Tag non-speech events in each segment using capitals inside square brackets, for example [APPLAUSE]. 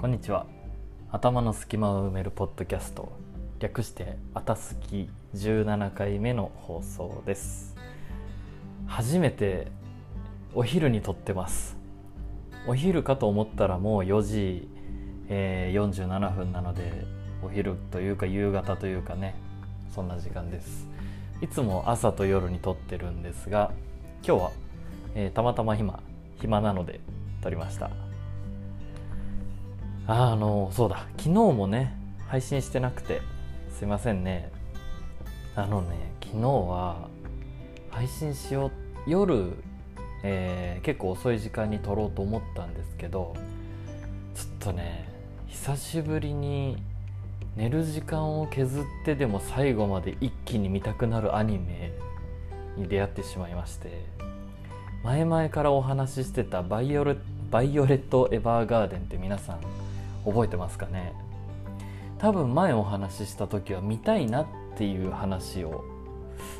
こんにちは。頭の隙間を埋めるポッドキャスト。略して「あたすき」17回目の放送です。初めてお昼に撮ってます。お昼かと思ったらもう4時、えー、47分なのでお昼というか夕方というかねそんな時間です。いつも朝と夜に撮ってるんですが今日は、えー、たまたま今暇なので撮りました。あのそうだ。昨日もね配信してなくてすいませんね。あのね昨日は配信しよう夜、えー、結構遅い時間に撮ろうと思ったんですけどちょっとね久しぶりに寝る時間を削ってでも最後まで一気に見たくなるアニメに出会ってしまいまして前々からお話ししてたバイオレバイオレット・エヴァーガーデンって皆さん覚えてますかね？多分前お話しした時は見たいなっていう話を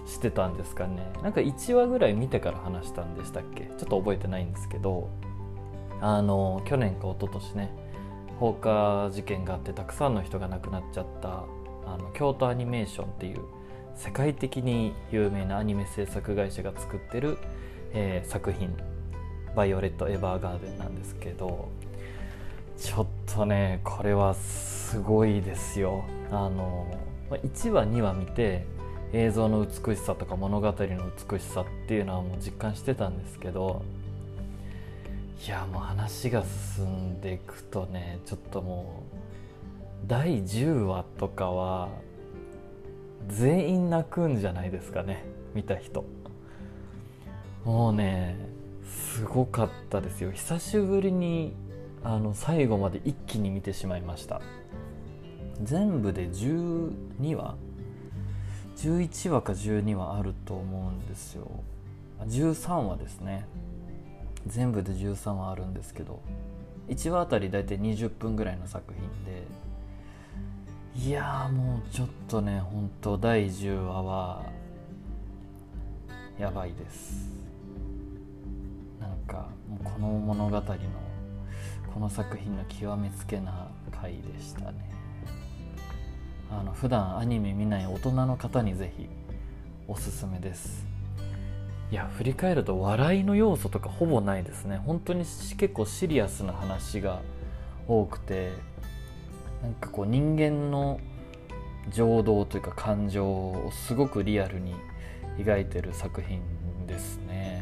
してたんですかね？なんか1話ぐらい見てから話したんでしたっけ？ちょっと覚えてないんですけど。あの去年か一昨年ね。放火事件があってたくさんの人が亡くなっちゃったあの京都アニメーションっていう世界的に有名なアニメ制作会社が作ってる、えー、作品「バイオレット・エヴァーガーデン」なんですけど。ちょっとねこれはすごいですよ。あの1話2話見て映像の美しさとか物語の美しさっていうのはもう実感してたんですけどいやもう話が進んでいくとねちょっともう第10話とかは全員泣くんじゃないですかね見た人。もうねすごかったですよ。久しぶりにあの最後まで一気に見てしまいました。全部で12話？11話か12話あると思うんですよ。13話ですね。全部で13話あるんですけど。1話あたり大体20分ぐらいの作品で。いやもうちょっとね本当第10話はやばいです。なんかもうこの物語のこの作品の極めつけな回でしたね。あの普段アニメ見ない大人の方にぜひおすすめです。いや振り返ると笑いの要素とかほぼないですね。本当に結構シリアスな話が多くてなんかこう人間の情動というか感情をすごくリアルに描いてる作品ですね。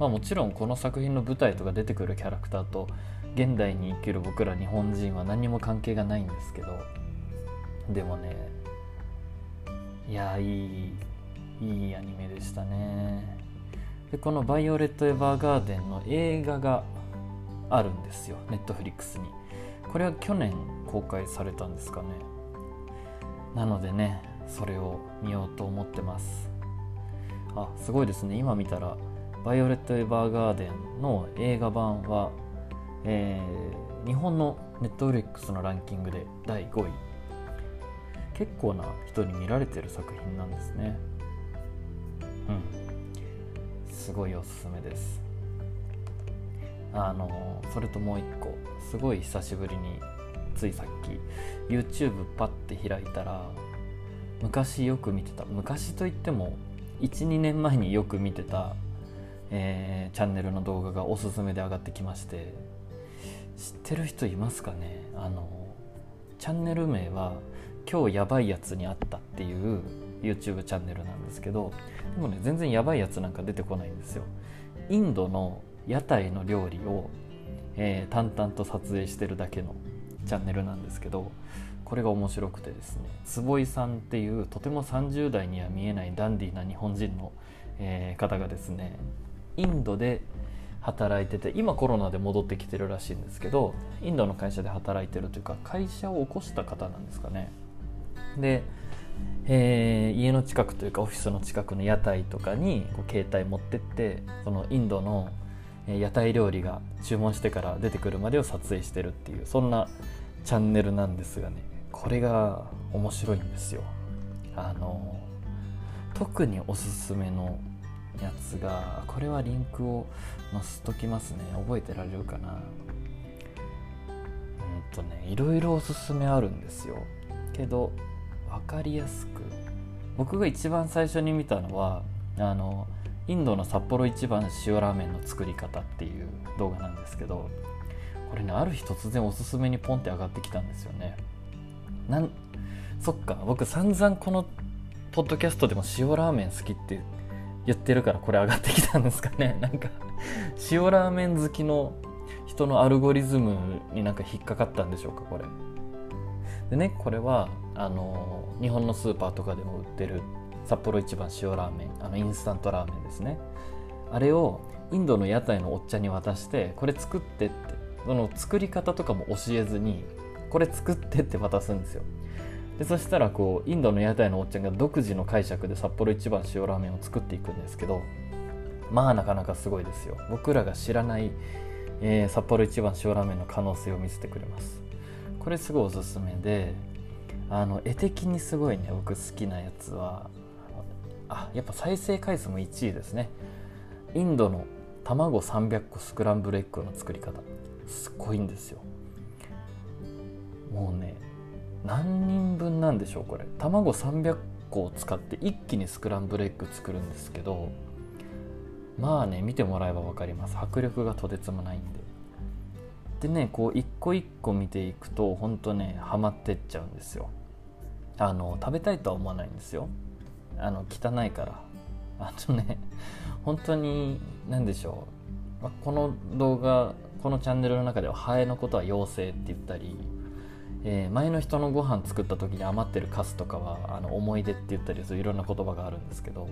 まあもちろんこの作品の舞台とか出てくるキャラクターと現代に生きる僕ら日本人は何も関係がないんですけどでもねいやいいいいアニメでしたね。でこの「バイオレット・エヴァーガーデン」の映画があるんですよネットフリックスに。これは去年公開されたんですかね。なのでねそれを見ようと思ってます。あすごいですね。今見たら「バイオレット・エヴァーガーデン」の映画版はえー、日本のネットフリックスのランキングで第5位。結構な人に見られてる作品なんですね。うん。すごいおすすめです。あのそれともう一個。すごい久しぶりについさっき YouTube パッて開いたら昔よく見てた昔といっても12年前によく見てた、えー、チャンネルの動画がおすすめで上がってきまして知ってる人いますかね？あのチャンネル名は「今日やばいやつに会った」っていう YouTube チャンネルなんですけどでもね全然やばいやつなんか出てこないんですよ。インドの屋台の料理を、えー、淡々と撮影してるだけのチャンネルなんですけどこれが面白くてですね坪井さんっていうとても30代には見えないダンディーな日本人の、えー、方がですねインドで働いてて今コロナで戻ってきてるらしいんですけどインドの会社で働いてるというか会社を起こした方なんですかね。で、えー、家の近くというかオフィスの近くの屋台とかにこう携帯持ってってそのインドの屋台料理が注文してから出てくるまでを撮影してるっていうそんなチャンネルなんですがねこれが面白いんですよ。あの特におすすめのやつがこれはリンクを載せときますね。覚えてられるかな。うんとねいろいろおすすめあるんですよ。けど分かりやすく。僕が一番最初に見たのはあのインドの札幌一番塩ラーメンの作り方っていう動画なんですけどこれねある日突然おすすめにポンって上がってきたんですよね。なんそっか僕散々このポッドキャストでも塩ラーメン好きって言ってるからこれ上がってきたんですかね。[LAUGHS] なんか塩ラーメン好きの人のアルゴリズムになんか引っかかったんでしょうかこれ。でねこれはあの日本のスーパーとかでも売ってる札幌一番塩ラーメンあのインスタントラーメンですね。あれをインドの屋台のおっちゃんに渡してこれ作ってってその作り方とかも教えずにこれ作ってって渡すんですよ。でそしたらこうインドの屋台のおっちゃんが独自の解釈で札幌一番塩ラーメンを作っていくんですけどまあなかなかすごいですよ。僕らが知らない、えー、札幌一番塩ラーメンの可能性を見せてくれます。これすごいおすすめであの絵的にすごいね僕好きなやつはあやっぱ再生回数も1位ですね。インドの卵300個スクランブルエッグの作り方。すっごいんですよ。もうね何人分なんでしょうこれ。卵300個を使って一気にスクランブルエッグ作るんですけどまあね見てもらえば分かります。迫力がとてつもないんで。でねこう一個一個見ていくとほんとねハマってっちゃうんですよ。あの食べたいとは思わないんですよ。あの汚いから。あとね本当に何でしょう、この動画このチャンネルの中ではハエのことは妖精って言ったり、えー、前の人のご飯作った時に余ってるカスとかはあの思い出って言ったりするいろんな言葉があるんですけど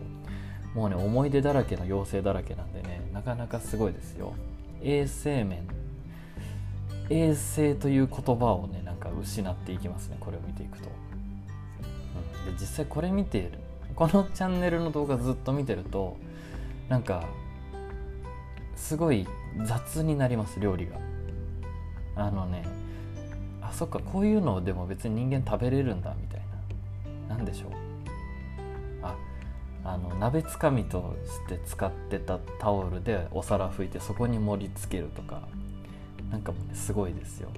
もうね思い出だらけの妖精だらけなんでねなかなかすごいですよ。衛生面。衛生という言葉をねなんか失っていきますねこれを見ていくと、うん、で実際これ見ている。このチャンネルの動画ずっと見てるとなんかすごい雑になります料理が。あのねあそっかこういうのでも別に人間食べれるんだみたいな。何でしょう。ああの鍋つかみとして使ってたタオルでお皿拭いてそこに盛り付けるとか。なんかもねすごいですよ、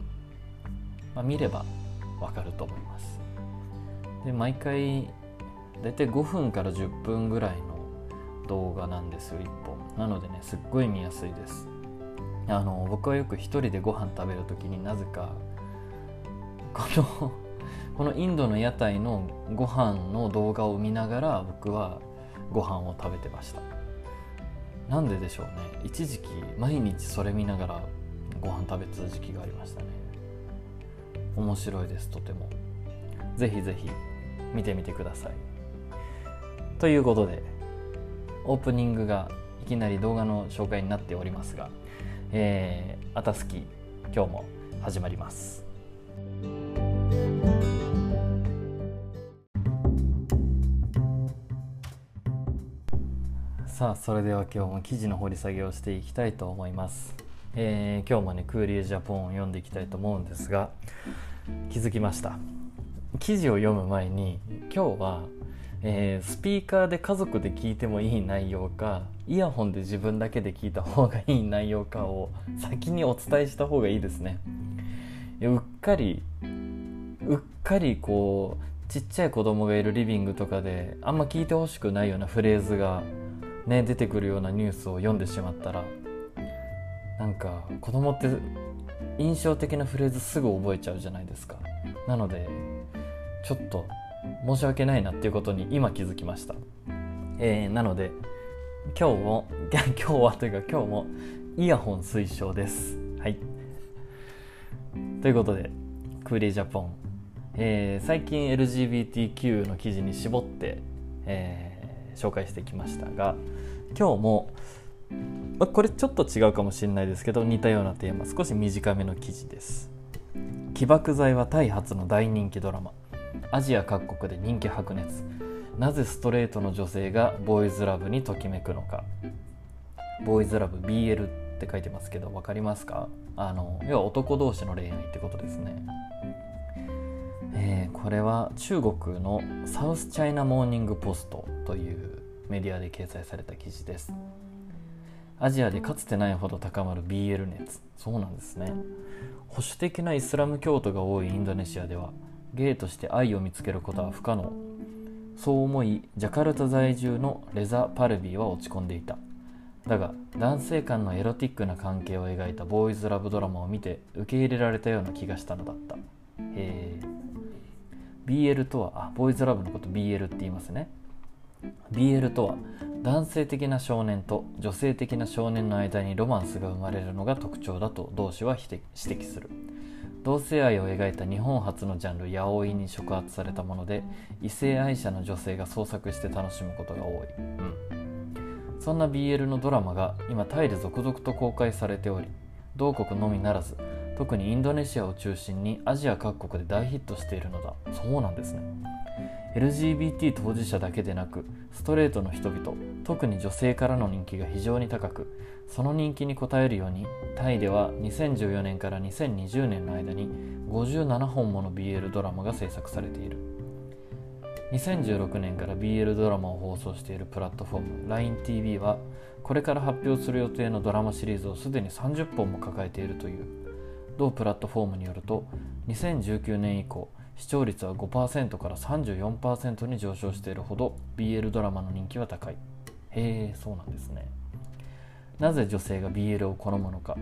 まあ、見ればわかると思います。で毎回大体5分から10分ぐらいの動画なんですよ1本。なのでねすっごい見やすいです。あの僕はよく一人でご飯食べる時になぜかこの [LAUGHS] このインドの屋台のご飯の動画を見ながら僕はご飯を食べてました。なんででしょうね。一時期毎日それ見ながらご飯食べてた時期がありましたね。面白いですとても。ぜひぜひ見てみてください。ということでオープニングがいきなり動画の紹介になっておりますが、えー、あたすき今日も始まります。さあそれでは今日も記事の掘り下げをしていきたいと思います、えー、今日もねクーリージャポンを読んでいきたいと思うんですが気づきました。記事を読む前に今日はえー、スピーカーで家族で聞いてもいい内容かイヤホンで自分だけで聞いた方がいい内容かを先にお伝えした方がいいですね。うっかりうっかりこうちっちゃい子供がいるリビングとかであんま聞いてほしくないようなフレーズがね出てくるようなニュースを読んでしまったらなんか子供って印象的なフレーズすぐ覚えちゃうじゃないですか。なのでちょっと申し訳ないなっていうことに今気づきました、えー、なので今日も [LAUGHS] 今日はというか今日もイヤホン推奨です。はい。ということでクーリージャポン、えー、最近 LGBTQ の記事に絞って、えー、紹介してきましたが今日もまこれちょっと違うかもしれないですけど似たようなテーマ少し短めの記事です。起爆剤はタイ発の大人気ドラマ。アジア各国で人気白熱。なぜストレートの女性がボーイズラブにときめくのか。ボーイズラブ BL って書いてますけど分かりますか？あの要は男同士の恋愛ってことですね。えー、これは中国のサウスチャイナモーニングポストというメディアで掲載された記事です。アジアでかつてないほど高まる BL 熱。そうなんですね。保守的なイスラム教徒が多いインドネシアではゲイとして愛を見つけることは不可能。そう思いジャカルタ在住のレザ・パルビーは落ち込んでいた。だが男性間のエロティックな関係を描いたボーイズラブドラマを見て受け入れられたような気がしたのだった。へえ BL とはあボーイズラブのこと BL って言いますね。BL とは男性的な少年と女性的な少年の間にロマンスが生まれるのが特徴だと同志は指摘する。同性愛を描いた日本初のジャンル「ヤオイ」に触発されたもので異性愛者の女性が創作して楽しむことが多い、うん、そんな BL のドラマが今タイで続々と公開されており同国のみならず特にインドネシアを中心にアジア各国で大ヒットしているのだ。そうなんですね。LGBT 当事者だけでなくストレートの人々特に女性からの人気が非常に高くその人気に応えるようにタイでは2014年から2020年の間に57本もの BL ドラマが制作されている。2016年から BL ドラマを放送しているプラットフォーム LINETV はこれから発表する予定のドラマシリーズをすでに30本も抱えているという。同プラットフォームによると2019年以降視聴率は5%から34%に上昇しているほど BL ドラマの人気は高い。へえそうなんですね。なぜ女性が BL を好むのか。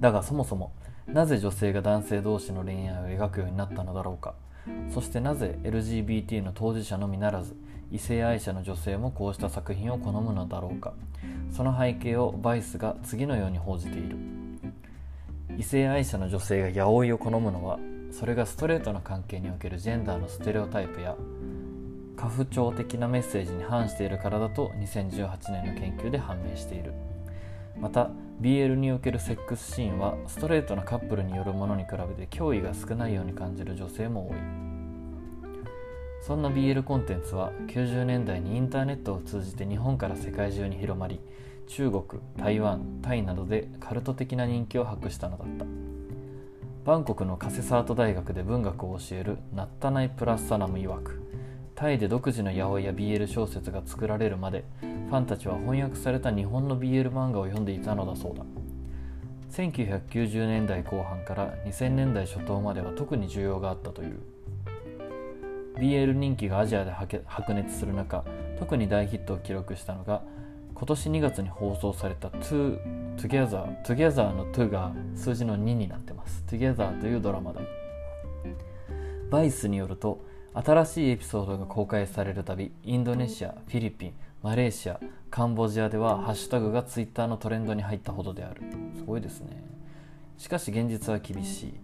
だがそもそもなぜ女性が男性同士の恋愛を描くようになったのだろうか。そしてなぜ LGBT の当事者のみならず異性愛者の女性もこうした作品を好むのだろうか。その背景をバイスが次のように報じている。異性愛者の女性が八百を好むのはそれがストレートな関係におけるジェンダーのステレオタイプや過不調的なメッセージに反しているからだと2018年の研究で判明している。また BL におけるセックスシーンはストレートなカップルによるものに比べて脅威が少ないように感じる女性も多い。そんな BL コンテンツは90年代にインターネットを通じて日本から世界中に広まり中国台湾タイなどでカルト的な人気を博したのだった。バンコクのカセサート大学で文学を教えるナッタナイ・プラッサナム曰くタイで独自の八百屋 BL 小説が作られるまでファンたちは翻訳された日本の BL 漫画を読んでいたのだそうだ。1990年代後半から2000年代初頭までは特に需要があったという。BL 人気がアジアで白熱する中特に大ヒットを記録したのが今年2月に放送された Together, Together の To が数字の2になってます。Together というドラマだ。バイスによると新しいエピソードが公開されるたびインドネシアフィリピンマレーシアカンボジアではハッシュタグがツイッターのトレンドに入ったほどである。すごいですね。しかし現実は厳しい。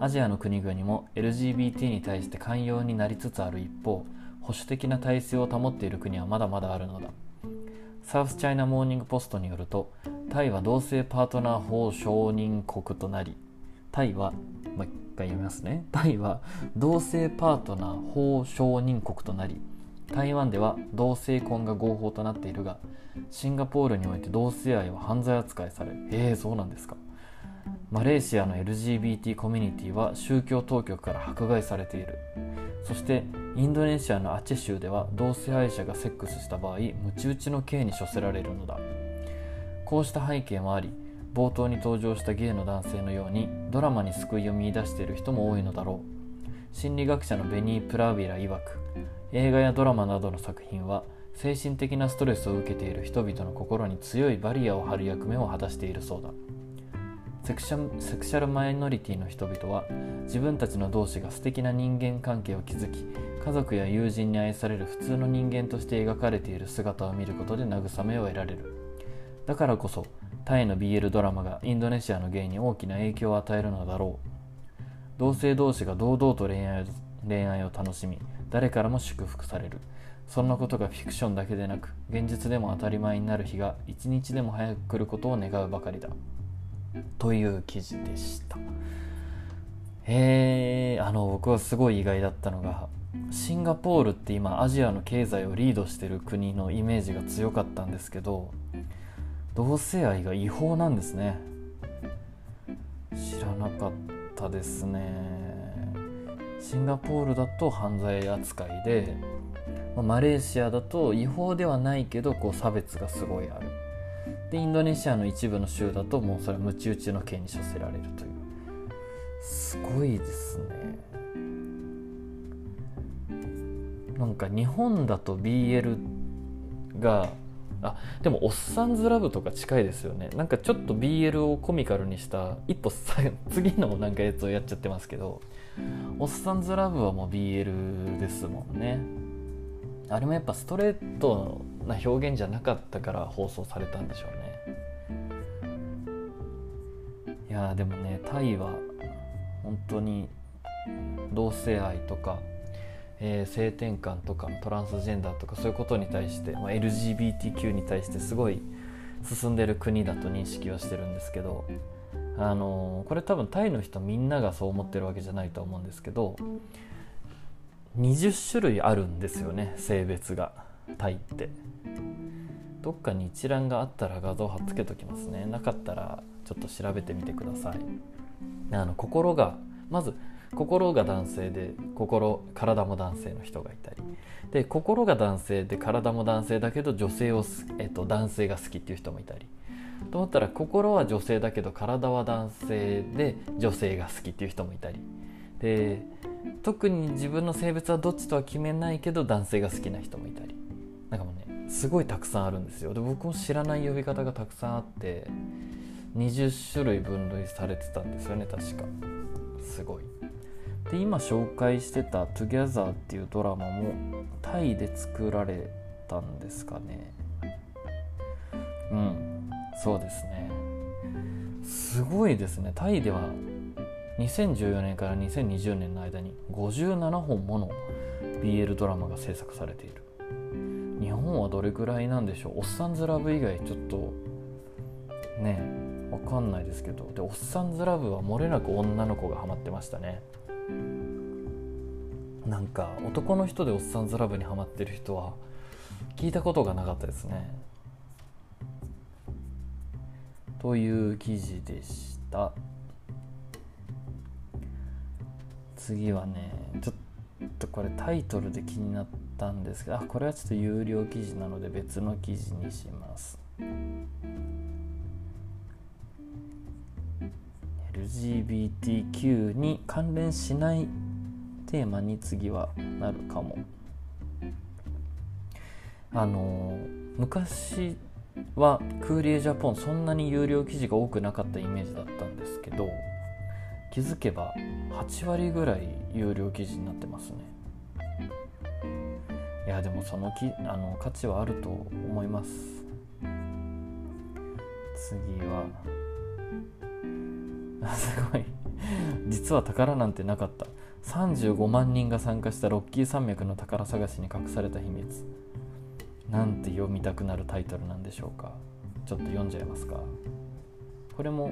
アジアの国々も LGBT に対して寛容になりつつある一方保守的な体制を保っている国はまだまだあるのだ。サウスチャイナモーニングポストによるとタイは同性パートナー法承認国となりタイは、もう一回読みますね。タイは同性パートナー法承認国となり台湾では同性婚が合法となっているがシンガポールにおいて同性愛は犯罪扱いされええそうなんですか。マレーシアの LGBT コミュニティは宗教当局から迫害されている。そしてインドネシアのアチェ州では同性愛者がセックスした場合ムチ打ちの刑に処せられるのだ。こうした背景もあり冒頭に登場したゲイの男性のようにドラマに救いを見いだしている人も多いのだろう。心理学者のベニー・プラービラ曰く映画やドラマなどの作品は精神的なストレスを受けている人々の心に強いバリアを張る役目を果たしているそうだ。セクシャルマイノリティの人々は自分たちの同士が素敵な人間関係を築き家族や友人に愛される普通の人間として描かれている姿を見ることで慰めを得られる。だからこそタイの BL ドラマがインドネシアのゲイに大きな影響を与えるのだろう。同性同士が堂々と恋愛恋愛を楽しみ誰からも祝福される。そんなことがフィクションだけでなく現実でも当たり前になる日が一日でも早く来ることを願うばかりだ。という記事でした。えー、あの僕はすごい意外だったのがシンガポールって今アジアの経済をリードしてる国のイメージが強かったんですけど同性愛が違法なんですね。知らなかったですね。シンガポールだと犯罪扱いでマレーシアだと違法ではないけどこう差別がすごいある。でインドネシアの一部の州だともうそれはムチ打ちの刑に処せられるという。すごいですね。なんか日本だと BL があでも「おっさんずラブ」とか近いですよね。なんかちょっと BL をコミカルにした一歩次のなんかやつをやっちゃってますけど「おっさんずラブ」はもう BL ですもんね。あれもやっぱストレートな表現じゃなかったから放送されたんでしょうね。いやでもねタイは本当に同性愛とかえー、性転換とかトランスジェンダーとかそういうことに対して、まあ、LGBTQ に対してすごい進んでる国だと認識はしてるんですけど、あのー、これ多分タイの人みんながそう思ってるわけじゃないと思うんですけど20種類あるんですよね性別が。タイって。どっかに一覧があったら画像貼っつけときますね。なかったらちょっと調べてみてください。あの心がまず心が男性で心体も男性の人がいたり。で心が男性で体も男性だけど女性を、えっと、男性が好きっていう人もいたり。と思ったら心は女性だけど体は男性で女性が好きっていう人もいたり。で特に自分の性別はどっちとは決めないけど男性が好きな人もいたり。なんかもうねすごいたくさんあるんですよ。で僕も知らない呼び方がたくさんあって20種類分類されてたんですよね確か。すごい。で今紹介してた「Together」っていうドラマもタイで作られたんですかね。うん。そうですね。すごいですね。タイでは2014年から2020年の間に57本もの BL ドラマが制作されている。日本はどれくらいなんでしょう？おっさんずラブ以外ちょっとねわかんないですけど。でおっさんずラブは漏れなく女の子がハマってましたね。なんか男の人でおっさんずラブにハマってる人は聞いたことがなかったですね。という記事でした。次はねちょっとこれタイトルで気になってたんですがこれはちょっと有料記事なので別の記事にします。LGBTQ に関連しないテーマに次はなるかも。あの昔はクーリエジャポンそんなに有料記事が多くなかったイメージだったんですけど気づけば8割ぐらい有料記事になってますね。いやでもそのきあの価値はあると思います。次は。[LAUGHS] すごい。実は宝なんてなかった。35万人が参加したロッキー山脈の宝探しに隠された秘密。なんて読みたくなるタイトルなんでしょうか。ちょっと読んじゃいますか。これも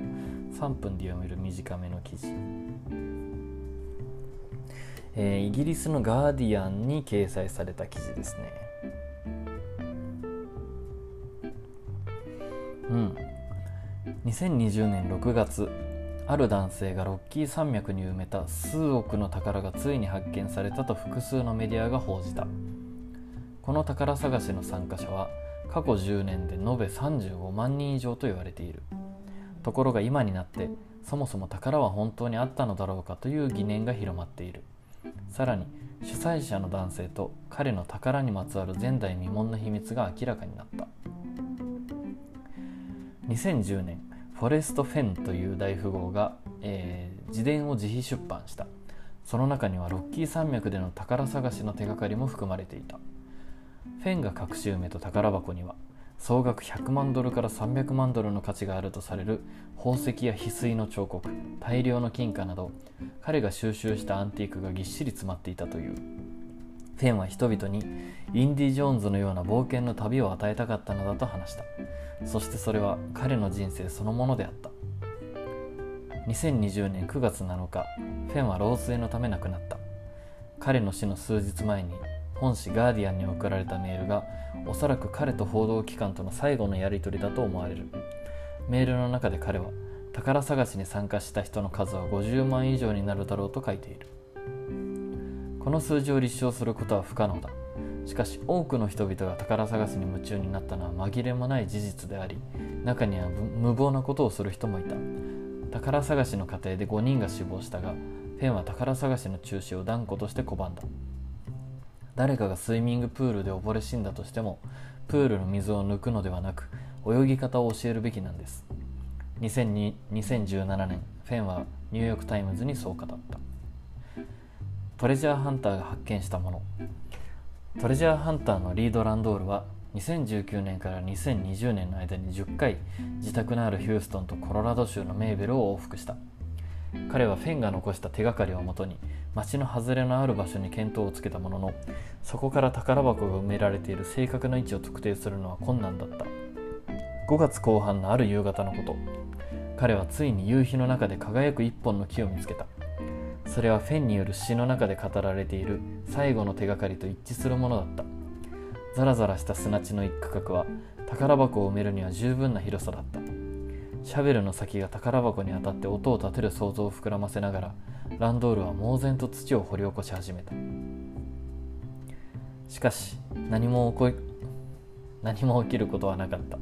3分で読める短めの記事、えー、イギリスのガーディアンに掲載された記事ですね。うん。2020年6月ある男性がロッキー山脈に埋めた数億の宝がついに発見されたと複数のメディアが報じた。この宝探しの参加者は過去10年で延べ35万人以上と言われている。ところが今になってそもそも宝は本当にあったのだろうかという疑念が広まっている。さらに主催者の男性と彼の宝にまつわる前代未聞の秘密が明らかになった。2010年フォレスト・フェンという大富豪が、えー、自伝を自費出版した。その中にはロッキー山脈での宝探しの手がかりも含まれていた。フェンが隠し埋めた宝箱には総額100万ドルから300万ドルの価値があるとされる宝石や翡翠の彫刻大量の金貨など彼が収集したアンティークがぎっしり詰まっていたという。フェンは人々にインディ・ジョーンズのような冒険の旅を与えたかったのだと話した。そしてそれは彼の人生そのものであった。2020年9月7日フェンは老衰のため亡くなった。彼の死の数日前に本誌ガーディアンに送られたメールがおそらく彼と報道機関との最後のやり取りだと思われる。メールの中で彼は宝探しに参加した人の数は50万以上になるだろうと書いている。この数字を立証することは不可能だ。しかし多くの人々が宝探しに夢中になったのは紛れもない事実であり中には無謀なことをする人もいた。宝探しの過程で5人が死亡したがフェンは宝探しの中止を断固として拒んだ。誰かがスイミングプールで溺れ死んだとしてもプールの水を抜くのではなく泳ぎ方を教えるべきなんです。2017年フェンはニューヨーク・タイムズにそう語った。トレジャーハンターが発見したもの。トレジャーハンターのリード・ランドールは2019年から2020年の間に10回自宅のあるヒューストンとコロラド州のメーベルを往復した。彼はフェンが残した手がかりをもとに町の外れのある場所に見当をつけたもののそこから宝箱が埋められている正確な位置を特定するのは困難だった。5月後半のある夕方のこと。彼はついに夕日の中で輝く一本の木を見つけた。それはフェンによる詩の中で語られている最後の手がかりと一致するものだった。ザラザラした砂地の一区画は宝箱を埋めるには十分な広さだった。シャベルの先が宝箱に当たって音を立てる想像を膨らませながらランドールは猛然と土を掘り起こし始めた。しかし何も起こ何も起きることはなかった。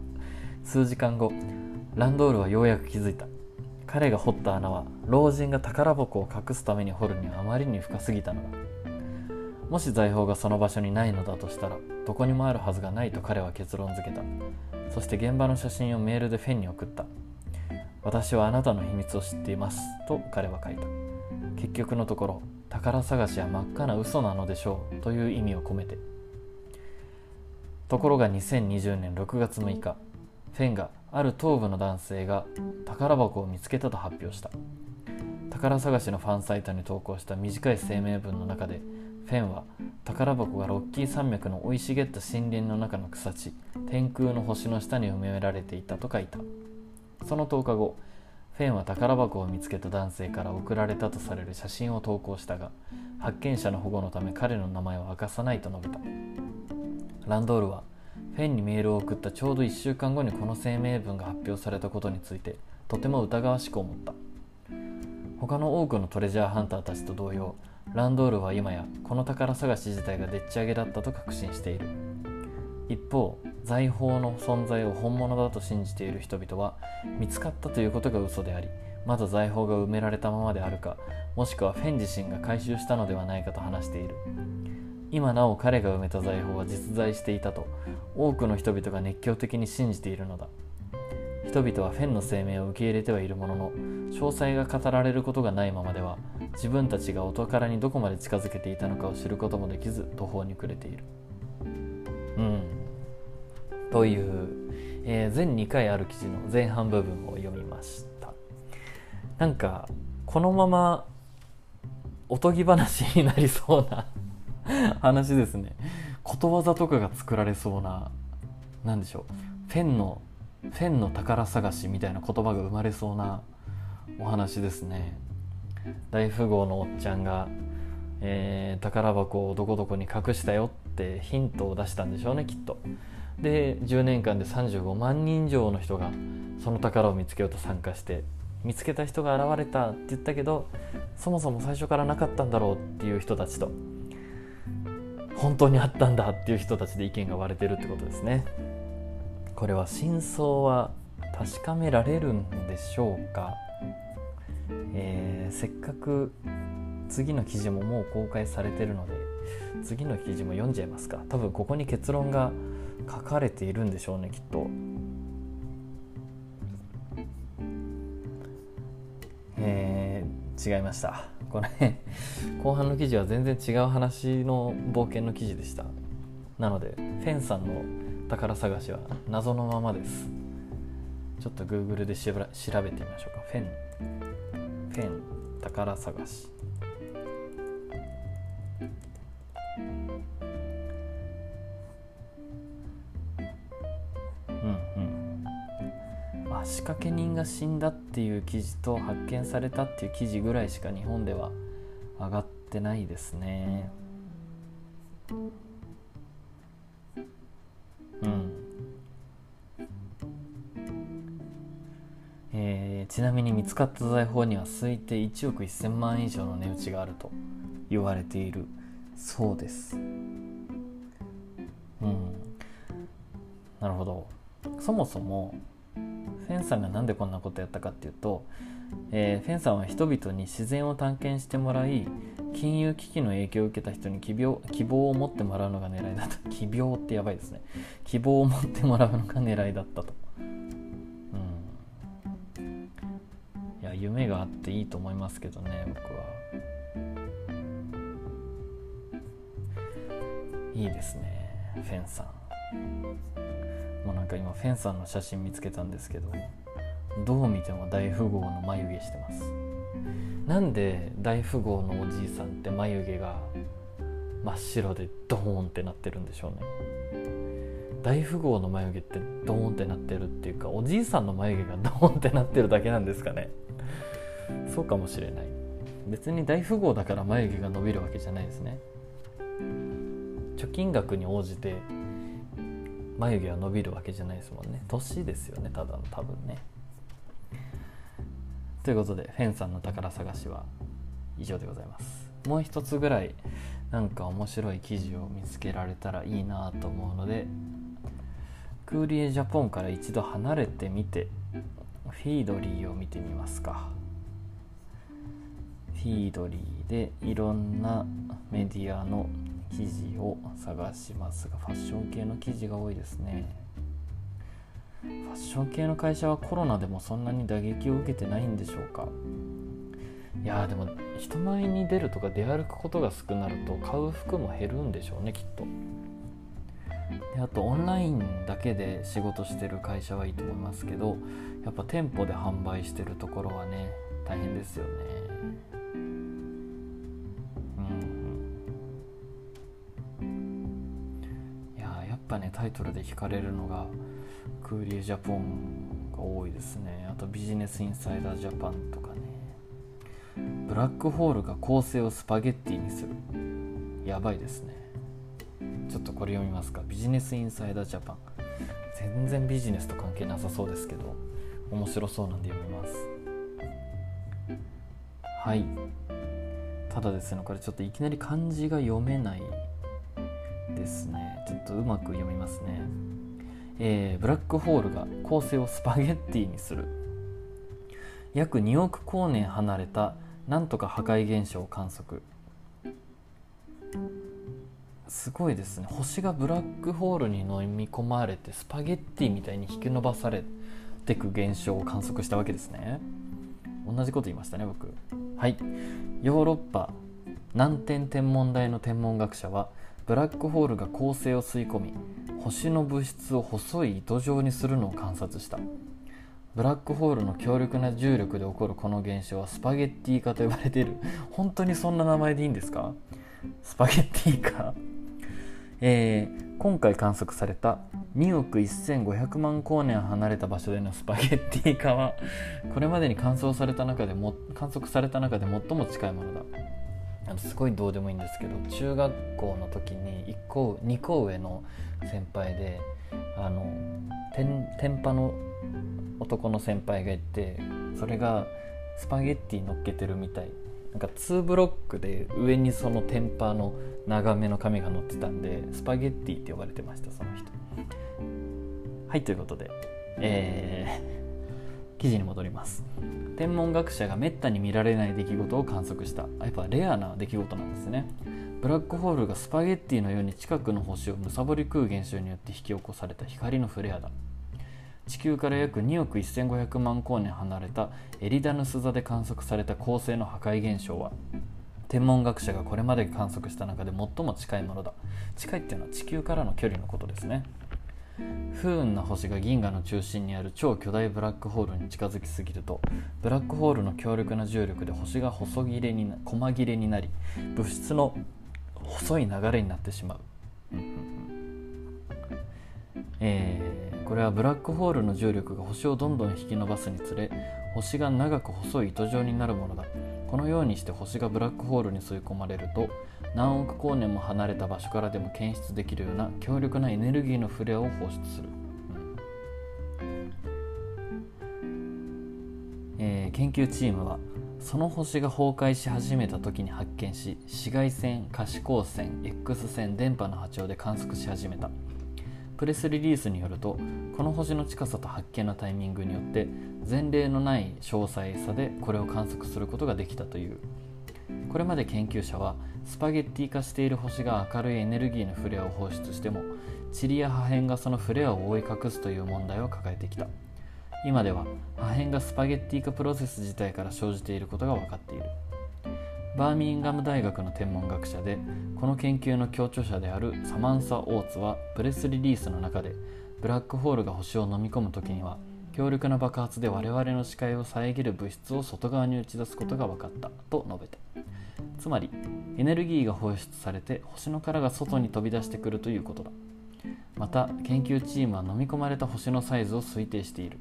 数時間後ランドールはようやく気づいた。彼が掘った穴は老人が宝箱を隠すために掘るにはあまりに深すぎたのだ。もし財宝がその場所にないのだとしたらどこにもあるはずがないと彼は結論付けた。そして現場の写真をメールでフェンに送った。私はあなたの秘密を知っています。と彼は書いた。結局のところ宝探しは真っ赤な嘘なのでしょうという意味を込めて。ところが2020年6月6日フェンがある頭部の男性が宝箱を見つけたと発表した。宝探しのファンサイトに投稿した短い声明文の中でフェンは宝箱がロッキー山脈の生い茂った森林の中の草地天空の星の下に埋められていたと書いた。その10日後フェンは宝箱を見つけた男性から送られたとされる写真を投稿したが発見者の保護のため彼の名前は明かさないと述べた。ランドールはフェンにメールを送ったちょうど1週間後にこの声明文が発表されたことについてとても疑わしく思った。他の多くのトレジャーハンターたちと同様ランドールは今やこの宝探し自体がでっち上げだったと確信している。一方財宝の存在を本物だと信じている人々は見つかったということが嘘でありまだ財宝が埋められたままであるかもしくはフェン自身が回収したのではないかと話している。今なお彼が埋めた財宝は実在していたと多くの人々が熱狂的に信じているのだ。人々はフェンの声明を受け入れてはいるものの詳細が語られることがないままでは自分たちが音からにどこまで近づけていたのかを知ることもできず途方に暮れている。うん。という、えー、全2回ある記事の前半部分を読みました。なんかこのままおとぎ話になりそうな話ですね。ことわざとかが作られそうな何でしょう。フェンのフェンの宝探しみたいな言葉が生まれそうなお話ですね。大富豪のおっちゃんが、えー、宝箱をどこどこに隠したよってヒントを出したんでしょうねきっと。で10年間で35万人以上の人がその宝を見つけようと参加して見つけた人が現れたって言ったけどそもそも最初からなかったんだろうっていう人たちと本当にあったんだっていう人たちで意見が割れてるってことですね。これは真相は確かめられるんでしょうか、えー、せっかく次の記事ももう公開されてるので次の記事も読んじゃいますか。多分ここに結論が書かれているんでしょうねきっと。えー、違いました。これ後半の記事は全然違う話の冒険の記事でした。なのでフェンさんの宝探しは謎のままです。ちょっと Google で調べてみましょうか。フェン。フェン宝探し。掛け人が死んだっていう記事と発見されたっていう記事ぐらいしか日本では上がってないですね。うん。えー、ちなみに見つかった財宝には推定1億1000万以上の値打ちがあると言われているそうです。うん。なるほど。そもそもフェンさんが何でこんなことやったかっていうと、えー、フェンさんは人々に自然を探検してもらい金融危機の影響を受けた人に希望希望を持ってもらうのが狙いだった。[LAUGHS] 希望ってやばいですね。希望を持ってもらうのが狙いだったと。うん。いや夢があっていいと思いますけどね僕は。いいですねフェンさん。もうなんか今フェンさんの写真見つけたんですけどどう見ても大富豪の眉毛してます。なんで大富豪のおじいさんって眉毛が真っ白でドーンってなってるんでしょうね。大富豪の眉毛ってドーンってなってるっていうかおじいさんの眉毛がドーンってなってるだけなんですかね。そうかもしれない。別に大富豪だから眉毛が伸びるわけじゃないですね。貯金額に応じて眉毛は伸びるわけじゃないですもんね。年ですよねただの多分ね。ということでフェンさんの宝探しは以上でございます。もう一つぐらいなんか面白い記事を見つけられたらいいなと思うのでクーリエジャポンから一度離れてみてフィードリーを見てみますか。フィードリーでいろんなメディアの記事を探しますがファッション系の記事が多いですね。ファッション系の会社はコロナでもそんなに打撃を受けてないんでしょうか。いやでも人前に出るとか出歩くことが少なると買う服も減るんでしょうねきっと。であとオンラインだけで仕事してる会社はいいと思いますけどやっぱ店舗で販売してるところはね大変ですよね。ぱねタイトルで聞かれるのがクーリージャポンが多いですね。あとビジネスインサイダージャパンとかね。ブラックホールが構成をスパゲッティにする。やばいですね。ちょっとこれ読みますか。ビジネスインサイダージャパン。全然ビジネスと関係なさそうですけど面白そうなんで読みます。はい。ただですねこれちょっといきなり漢字が読めないですね。ちょっとうまく読みますね、えー、ブラックホールが構成をスパゲッティにする。約2億光年離れたなんとか破壊現象を観測。すごいですね。星がブラックホールに飲み込まれてスパゲッティみたいに引き伸ばされてく現象を観測したわけですね。同じこと言いましたね僕。はい。ヨーロッパ南天天文台の天文学者はブラックホールが恒星を吸い込み星の物質を細い糸状にするのを観察した。ブラックホールの強力な重力で起こるこの現象はスパゲッティ化と呼ばれている。本当にそんな名前でいいんですか？スパゲッティ化 [LAUGHS] えー、今回観測された2億1500万光年離れた場所でのスパゲッティ化はこれまでに観測された中でも観測された中で最も近いものだ。あのすごいどうでもいいんですけど中学校の時に1個2個上の先輩であの天パの男の先輩がいてそれがスパゲッティ乗っけてるみたい。なんか2ブロックで上にその天パの長めの紙が乗ってたんでスパゲッティって呼ばれてましたその人。はいということで。えー、記事に戻ります。天文学者がめったに見られない出来事を観測した。やっぱレアな出来事なんですね。ブラックホールがスパゲッティのように近くの星を貪り食う現象によって引き起こされた光のフレアだ。地球から約2億1500万光年離れたエリダヌス座で観測された恒星の破壊現象は天文学者がこれまで観測した中で最も近いものだ。近いっていうのは地球からの距離のことですね。不運な星が銀河の中心にある超巨大ブラックホールに近づきすぎるとブラックホールの強力な重力で星が細切れに細切れになり物質の細い流れになってしまう、えー、これはブラックホールの重力が星をどんどん引き伸ばすにつれ星が長く細い糸状になるものだ。このようにして星がブラックホールに吸い込まれると何億光年も離れた場所からでも検出できるような強力なエネルギーのフレアを放出する、えー、研究チームはその星が崩壊し始めた時に発見し紫外線可視光線 X 線電波の波長で観測し始めた。プレスリリースによるとこの星の近さと発見のタイミングによって前例のない詳細さでこれを観測することができたという。これまで研究者はスパゲッティ化している星が明るいエネルギーのフレアを放出しても塵や破片がそのフレアを覆い隠すという問題を抱えてきた。今では破片がスパゲッティ化プロセス自体から生じていることが分かっている。バーミンガム大学の天文学者でこの研究の協調者であるサマンサ・オーツはプレスリリースの中でブラックホールが星を飲み込む時には強力な爆発で我々の視界を遮る物質を外側に打ち出すことが分かったと述べた。つまりエネルギーが放出されて星の殻が外に飛び出してくるということだ。また研究チームは飲み込まれた星のサイズを推定している。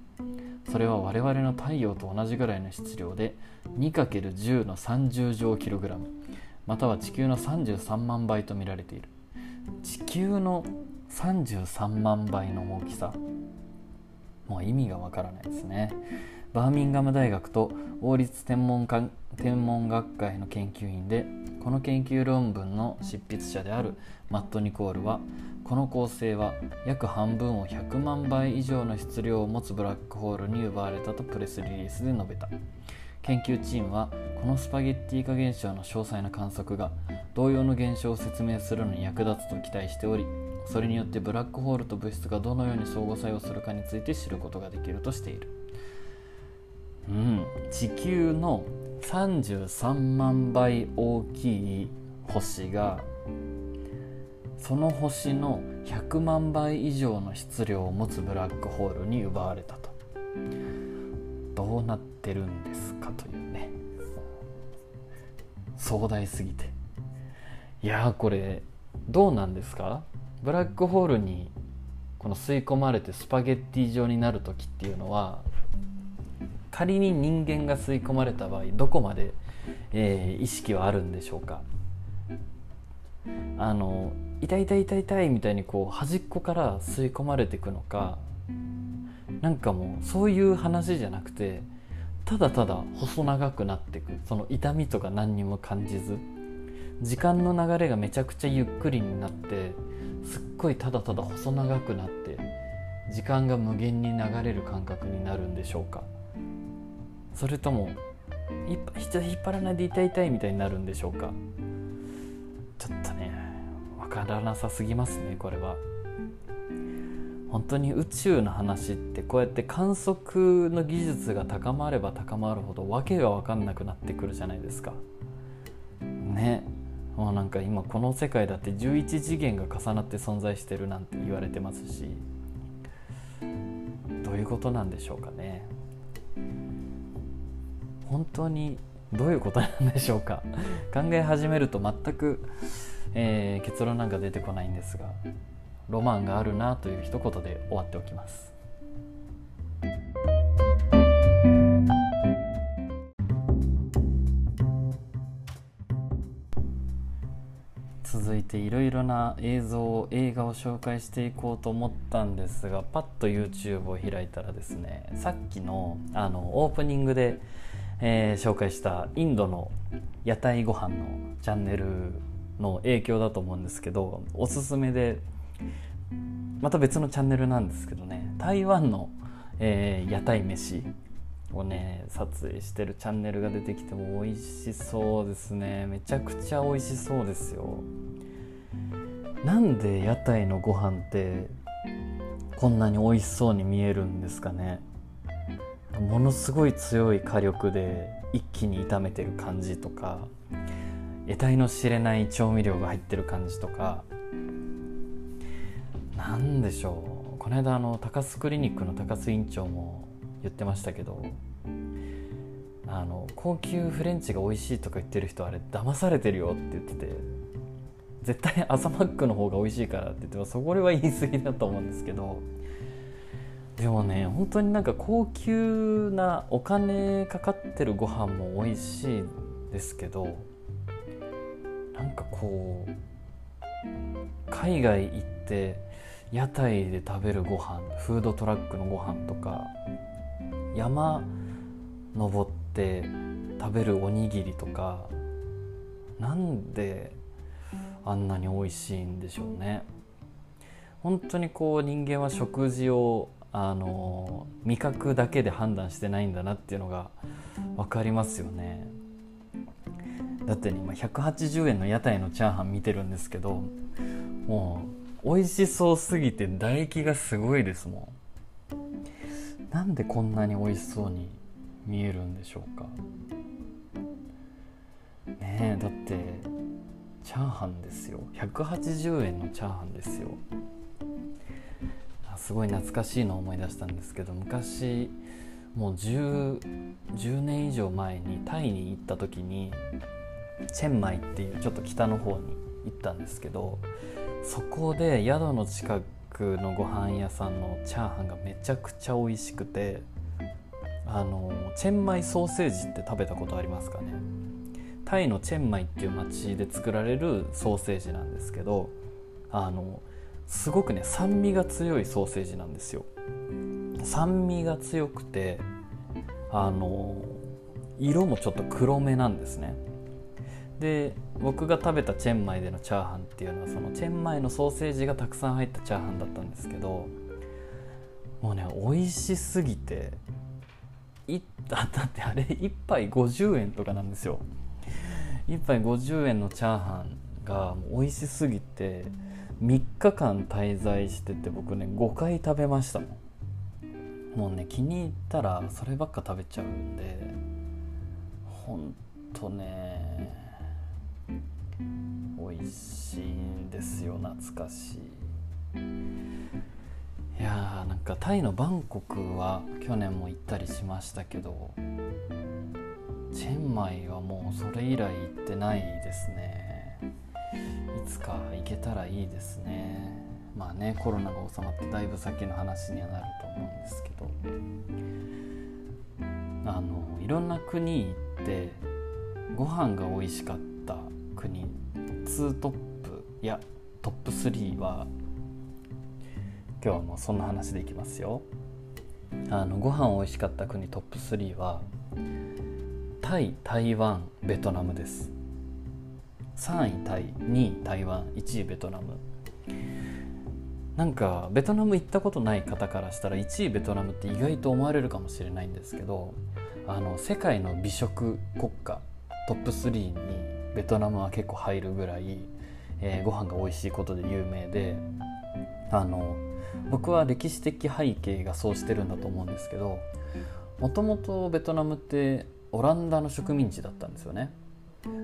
それは我々の太陽と同じぐらいの質量で 2×10 の30乗キログラムまたは地球の33万倍と見られている。地球の33万倍の大きさもう意味がわからないですね。バーミンガム大学と王立天文天文学会の研究員でこの研究論文の執筆者であるマット・ニコールはこの構成は約半分を100万倍以上の質量を持つブラックホールに奪われたとプレスリリースで述べた。研究チームはこのスパゲッティ化現象の詳細な観測が同様の現象を説明するのに役立つと期待しておりそれによってブラックホールと物質がどのように相互作用するかについて知ることができるとしている。うん。地球の33万倍大きい星がその星の100万倍以上の質量を持つブラックホールに奪われたと。どうなってるんですかというね。壮大すぎて。いやこれどうなんですか？ブラックホールにこの吸い込まれてスパゲッティ状になる時っていうのは仮に人間が吸い込まれた場合どこまで、えー、意識はあるんでしょうか？あの痛い痛い痛い痛いみたいにこう端っこから吸い込まれていくのかなんかもうそういう話じゃなくてただただ細長くなっていくその痛みとか何にも感じず時間の流れがめちゃくちゃゆっくりになってすっごいただただ細長くなって時間が無限に流れる感覚になるんでしょうか。それとも人引っ張らないで痛い痛いみたいになるんでしょうか。ちょっとね分からなさすぎますねこれは。本当に宇宙の話ってこうやって観測の技術が高まれば高まるほど訳が分かんなくなってくるじゃないですか。ね。もうなんか今この世界だって11次元が重なって存在してるなんて言われてますし。どういうことなんでしょうかね。本当にどういうことなんでしょうか。考え始めると全く、えー、結論なんか出てこないんですが。ロマンがあるなという一言で終わっておきます。続いていろいろな映像映画を紹介していこうと思ったんですがパッと YouTube を開いたらですねさっきのあのオープニングでえー、紹介したインドの屋台ご飯のチャンネルの影響だと思うんですけどおすすめでまた別のチャンネルなんですけどね。台湾の、えー、屋台飯をね撮影してるチャンネルが出てきても美味しそうですね。めちゃくちゃ美味しそうですよ。なんで屋台のご飯ってこんなに美味しそうに見えるんですかね。ものすごい強い火力で一気に炒めてる感じとか得体の知れない調味料が入ってる感じとか何でしょう。この間あの高須クリニックの高須院長も言ってましたけどあの高級フレンチが美味しいとか言ってる人あれ騙されてるよって言ってて絶対朝マックの方が美味しいからって言ってもそれは言い過ぎだと思うんですけどでもね本当になんか高級なお金かかってるご飯も美味しいですけどなんかこう海外行って屋台で食べるご飯フードトラックのご飯とか山登って食べるおにぎりとかなんであんなに美味しいんでしょうね。本当にこう人間は食事をあの味覚だけで判断してないんだなっていうのが分かりますよね。だって今180円の屋台のチャーハン見てるんですけどもう美味しそうすぎて唾液がすごいですもん。なんでこんなに美味しそうに見えるんでしょうか。ねえだってチャーハンですよ。180円のチャーハンですよ。すごい懐かしいのを思い出したんですけど昔もう 10, 10年以上前にタイに行った時にチェンマイっていうちょっと北の方に行ったんですけどそこで宿の近くのご飯屋さんのチャーハンがめちゃくちゃ美味しくてあのチェンマイソーセージって食べたことありますかね。タイのチェンマイっていう町で作られるソーセージなんですけどあのすごくね酸味が強いソーセージなんですよ。酸味が強くてあの色もちょっと黒めなんですね。で僕が食べたチェンマイでのチャーハンっていうのはそのチェンマイのソーセージがたくさん入ったチャーハンだったんですけどもうね美味しすぎてい [LAUGHS] だってあれ1杯50円とかなんですよ。1杯50円のチャーハンがもう美味しすぎて3日間滞在してて僕ね5回食べましたもん。もうね気に入ったらそればっか食べちゃうんでほんとね美味しいんですよ懐かしい。いやーなんかタイのバンコクは去年も行ったりしましたけどチェンマイはもうそれ以来行ってないですね。いつか行けたらいいですね。まあねコロナが収まってだいぶ先の話にはなると思うんですけど。あのいろんな国行ってご飯が美味しかった。国2トップいやトップ3は今日はもうそんな話でいきますよ。あのご飯美味しかった国トップ3はタイ台湾ベトナムです。3位タイ2位台湾1位ベトナム。なんかベトナム行ったことない方からしたら1位ベトナムって意外と思われるかもしれないんですけどあの世界の美食国家トップ3にベトナムは結構入るぐらい、えー、ご飯が美味しいことで有名であの僕は歴史的背景がそうしてるんだと思うんですけどもともとベトナムってオランダの植民地だったんですよね。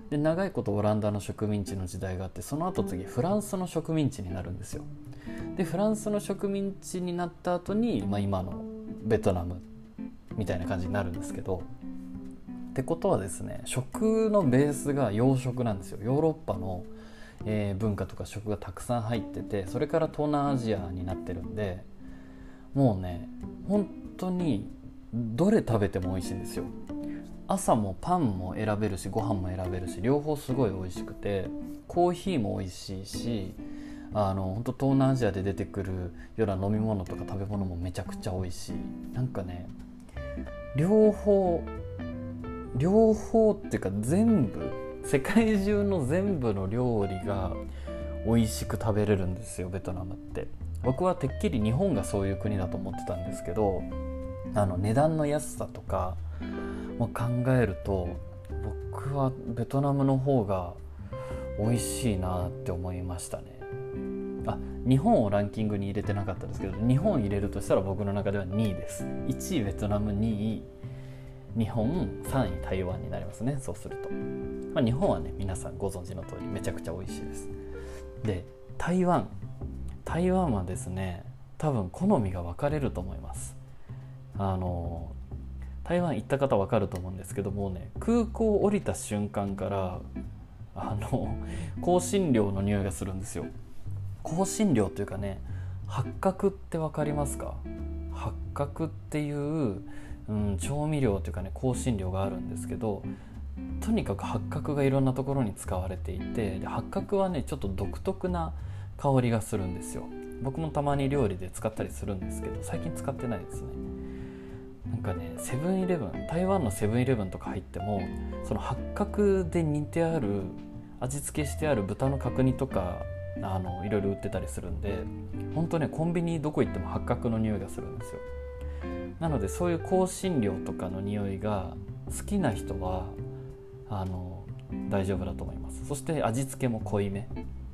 で長いことオランダの植民地の時代があってその後次フランスの植民地になるんですよ。でフランスの植民地になった後に、まあ、今のベトナムみたいな感じになるんですけどってことはですね食のベースが洋食なんですよ。ヨーロッパの、えー、文化とか食がたくさん入っててそれから東南アジアになってるんでもうね本当にどれ食べても美味しいんですよ。朝もパンも選べるしご飯も選べるし両方すごい美味しくてコーヒーも美味しいしあの本当東南アジアで出てくるような飲み物とか食べ物もめちゃくちゃ美味しい。なんかね両方両方っていうか全部世界中の全部の料理が美味しく食べれるんですよベトナムって。僕はてっきり日本がそういう国だと思ってたんですけどあの値段の安さとかも考えると僕はベトナムの方が美味しいなって思いましたね。あ日本をランキングに入れてなかったですけど日本入れるとしたら僕の中では2位です。1位ベトナム2位日本3位台湾になりますね。そうすると、まあ、日本はね皆さんご存知の通りめちゃくちゃ美味しいです。で台湾。台湾はですね多分好みが分かれると思います。あの台湾行った方分かると思うんですけどもね空港降りた瞬間からあの香辛料の匂いがするんですよ。香辛料というかね八角って分かりますか？八角っていううん、調味料というかね香辛料があるんですけどとにかく八角がいろんなところに使われていてで八角はねちょっと独特な香りがするんですよ。僕もたまに料理で使ったりするんですけど最近使ってないですね。なんかねセブンイレブン台湾のセブンイレブンとか入ってもその八角で煮てある味付けしてある豚の角煮とかあのいろいろ売ってたりするんで本当ねコンビニどこ行っても八角の匂いがするんですよ。なのでそういう香辛料とかの匂いが好きな人はあの大丈夫だと思います。そして味付けも濃いめ。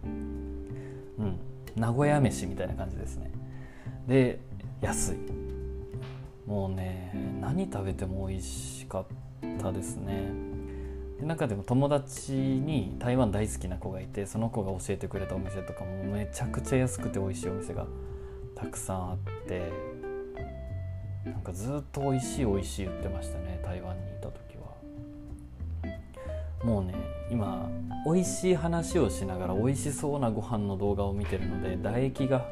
うん。名古屋飯みたいな感じですね。で安い。もうね何食べても美味しかったですね。で中でも友達に台湾大好きな子がいてその子が教えてくれたお店とかもめちゃくちゃ安くて美味しいお店がたくさんあってなんかずっと美味しい美味しい言ってましたね台湾にいた時は。もうね今美味しい話をしながら美味しそうなご飯の動画を見てるので唾液が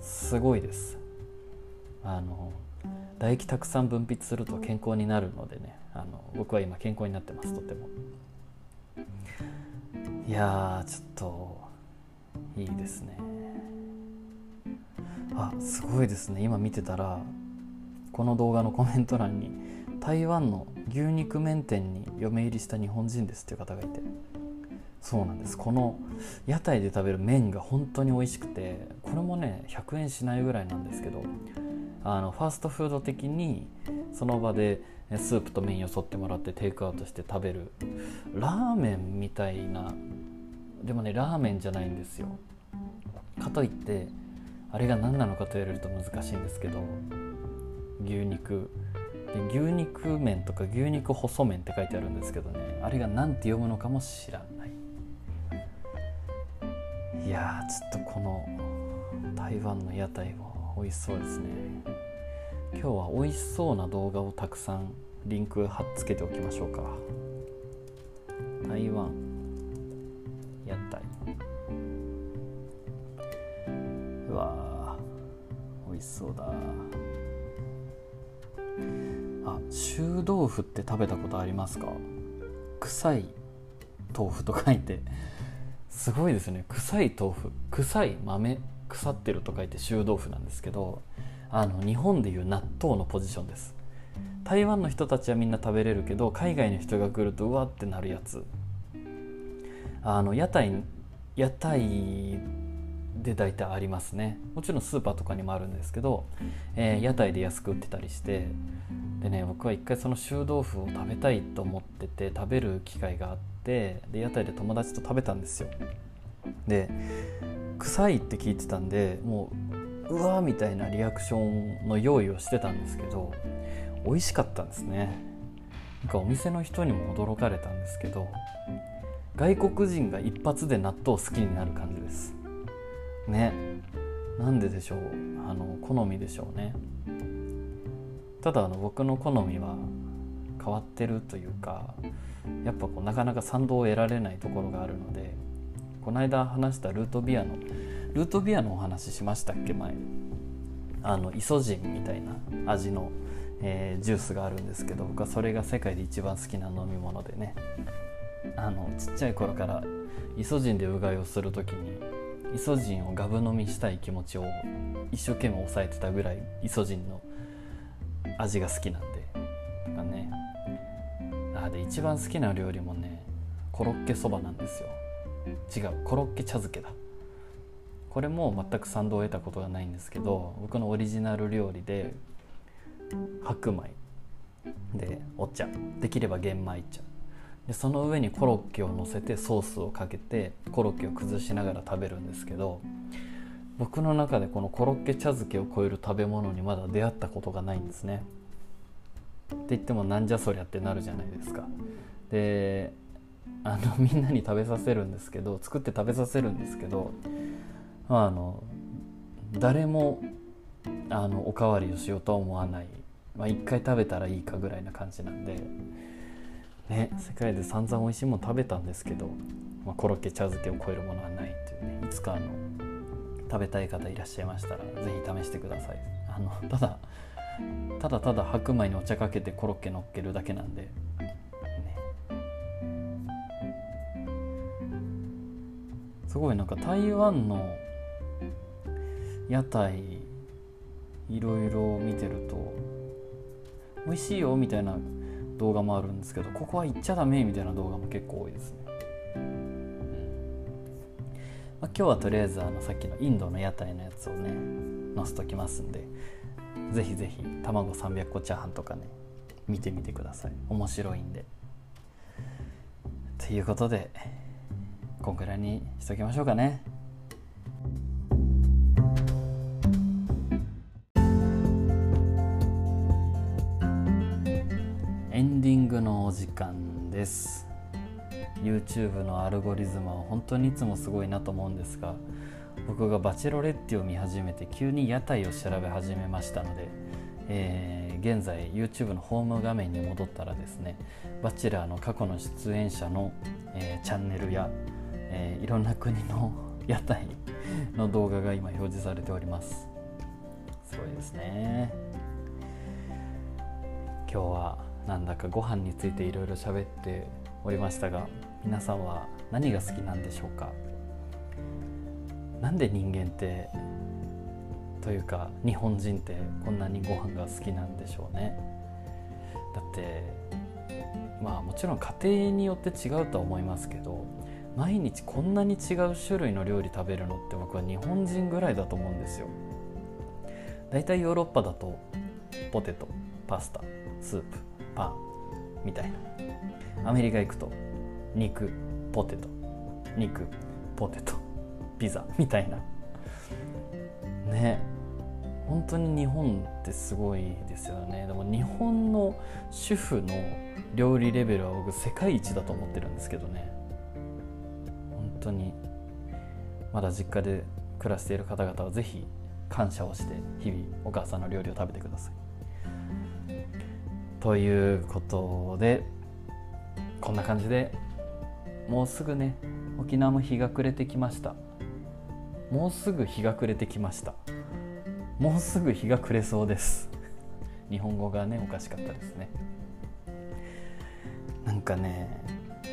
すごいです。あの唾液たくさん分泌すると健康になるのでねあの僕は今健康になってますとても。いやちょっといいですね。あすごいですね。今見てたらこの動画のコメント欄に台湾の牛肉麺店に嫁入りした日本人ですっていう方がいて。そうなんです。この屋台で食べる麺が本当に美味しくてこれもね100円しないぐらいなんですけどあのファーストフード的にその場でスープと麺よそってもらってテイクアウトして食べるラーメンみたいなでもねラーメンじゃないんですよ。かといってあれが何なのかと言われると難しいんですけど牛肉。で牛肉麺とか牛肉細麺って書いてあるんですけどね。あれが何て読むのかも知らない。いやちょっとこの台湾の屋台も美味しそうですね。今日は美味しそうな動画をたくさんリンク貼っつけておきましょうか。台湾屋台。うわ美味しそうだ。あ臭豆腐って食べたことありますか？臭い豆腐と書いて。すごいですね。臭い豆腐。臭い豆。腐ってると書いて臭豆腐なんですけどあの日本でいう納豆のポジションです。台湾の人たちはみんな食べれるけど海外の人が来るとうわってなるやつ。あの屋台屋台で大体ありますね。もちろんスーパーとかにもあるんですけど、えー、屋台で安く売ってたりしてでね僕は一回その臭豆腐を食べたいと思ってて食べる機会があってで屋台で友達と食べたんですよ。で臭いって聞いてたんでもううわーみたいなリアクションの用意をしてたんですけど美味しかったんですね。なんかお店の人にも驚かれたんですけど外国人が一発で納豆好きになる感じです。ね。なんででしょう？あの好みでしょうね。ただあの僕の好みは変わってるというかやっぱこうなかなか賛同を得られないところがあるのでこの間話したルートビアのルートビアのお話しましたっけ？前。あのイソジンみたいな味の、えー、ジュースがあるんですけど僕はそれが世界で一番好きな飲み物でね。あのちっちゃい頃からイソジンでうがいをする時にイソジンをガブ飲みしたい気持ちを一生懸命抑えてたぐらいイソジンの味が好きなんでとかね。あで一番好きな料理もねコロッケそばなんですよ。違うコロッケ茶漬けだ。これも全く賛同を得たことがないんですけど僕のオリジナル料理で白米でお茶。できれば玄米茶。でその上にコロッケを乗せてソースをかけてコロッケを崩しながら食べるんですけど僕の中でこのコロッケ茶漬けを超える食べ物にまだ出会ったことがないんですね。って言ってもなんじゃそりゃってなるじゃないですか。であのみんなに食べさせるんですけど作って食べさせるんですけど、まあ、あの誰もあのおかわりをしようとは思わない、まあ、1回食べたらいいかぐらいな感じなんで、ね、世界で散々美味しいもの食べたんですけど、まあ、コロッケ茶漬けを超えるものはないっていうねいつかあの食べたい方いらっしゃいましたら是非試してください。あのただただただ白米にお茶かけてコロッケ乗っけるだけなんですごいなんか台湾の屋台いろいろ見てると美味しいよみたいな動画もあるんですけどここは行っちゃダメみたいな動画も結構多いですね、まあ、今日はとりあえずあのさっきのインドの屋台のやつをね載せときますんでぜひぜひ卵300個チャーハンとかね見てみてください。面白いんで。ということでこんくらいにしときましょうかね。YouTube のアルゴリズムは本当にいつもすごいなと思うんですが僕が「バチェロレッティ」を見始めて急に屋台を調べ始めましたので、えー、現在 YouTube のホーム画面に戻ったらですね「バチェラー」の過去の出演者の、えー、チャンネルや、えー、いろんな国の屋台の動画が今表示されております。すごいですね。今日はなんだかご飯についていろいろ喋っておりましたが皆さんは何が好きなんでしょうか？なんで人間ってというか日本人ってこんなにご飯が好きなんでしょうね？だってまあもちろん家庭によって違うとは思いますけど毎日こんなに違う種類の料理食べるのって僕は日本人ぐらいだと思うんですよ。だいたいヨーロッパだとポテトパスタスープパンみたいな。アメリカ行くと肉ポテト。肉ポテト。ピザ。[LAUGHS] みたいな。ね。本当に日本ってすごいですよね。でも日本の主婦の料理レベルは僕世界一だと思ってるんですけどね。本当にまだ実家で暮らしている方々は是非感謝をして日々お母さんの料理を食べてください。ということでこんな感じでもうすぐね沖縄も日が暮れてきました。もうすぐ日が暮れてきました。もうすぐ日が暮れそうです。日本語がねおかしかったですね。なんかね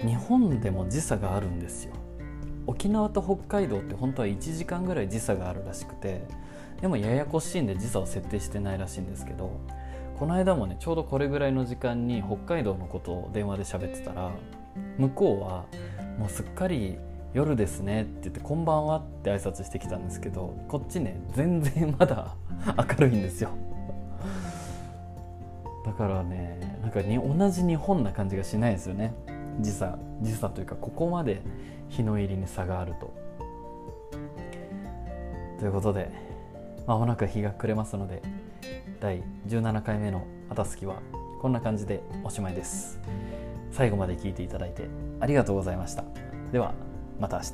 日本でも時差があるんですよ。沖縄と北海道って本当は1時間ぐらい時差があるらしくてでもややこしいんで時差を設定してないらしいんですけどこの間もねちょうどこれぐらいの時間に北海道のことを電話で喋ってたら向こうはもうすっかり夜ですねって言ってこんばんはって挨拶してきたんですけどこっちね全然まだ [LAUGHS] 明るいんですよ。だからねなんかに同じ日本な感じがしないですよね。時差時差というかここまで日の入りに差があると。ということでまもなく日が暮れますので第17回目の「あたすき」はこんな感じでおしまいです。最後まで聞いていただいてありがとうございました。ではまた明日。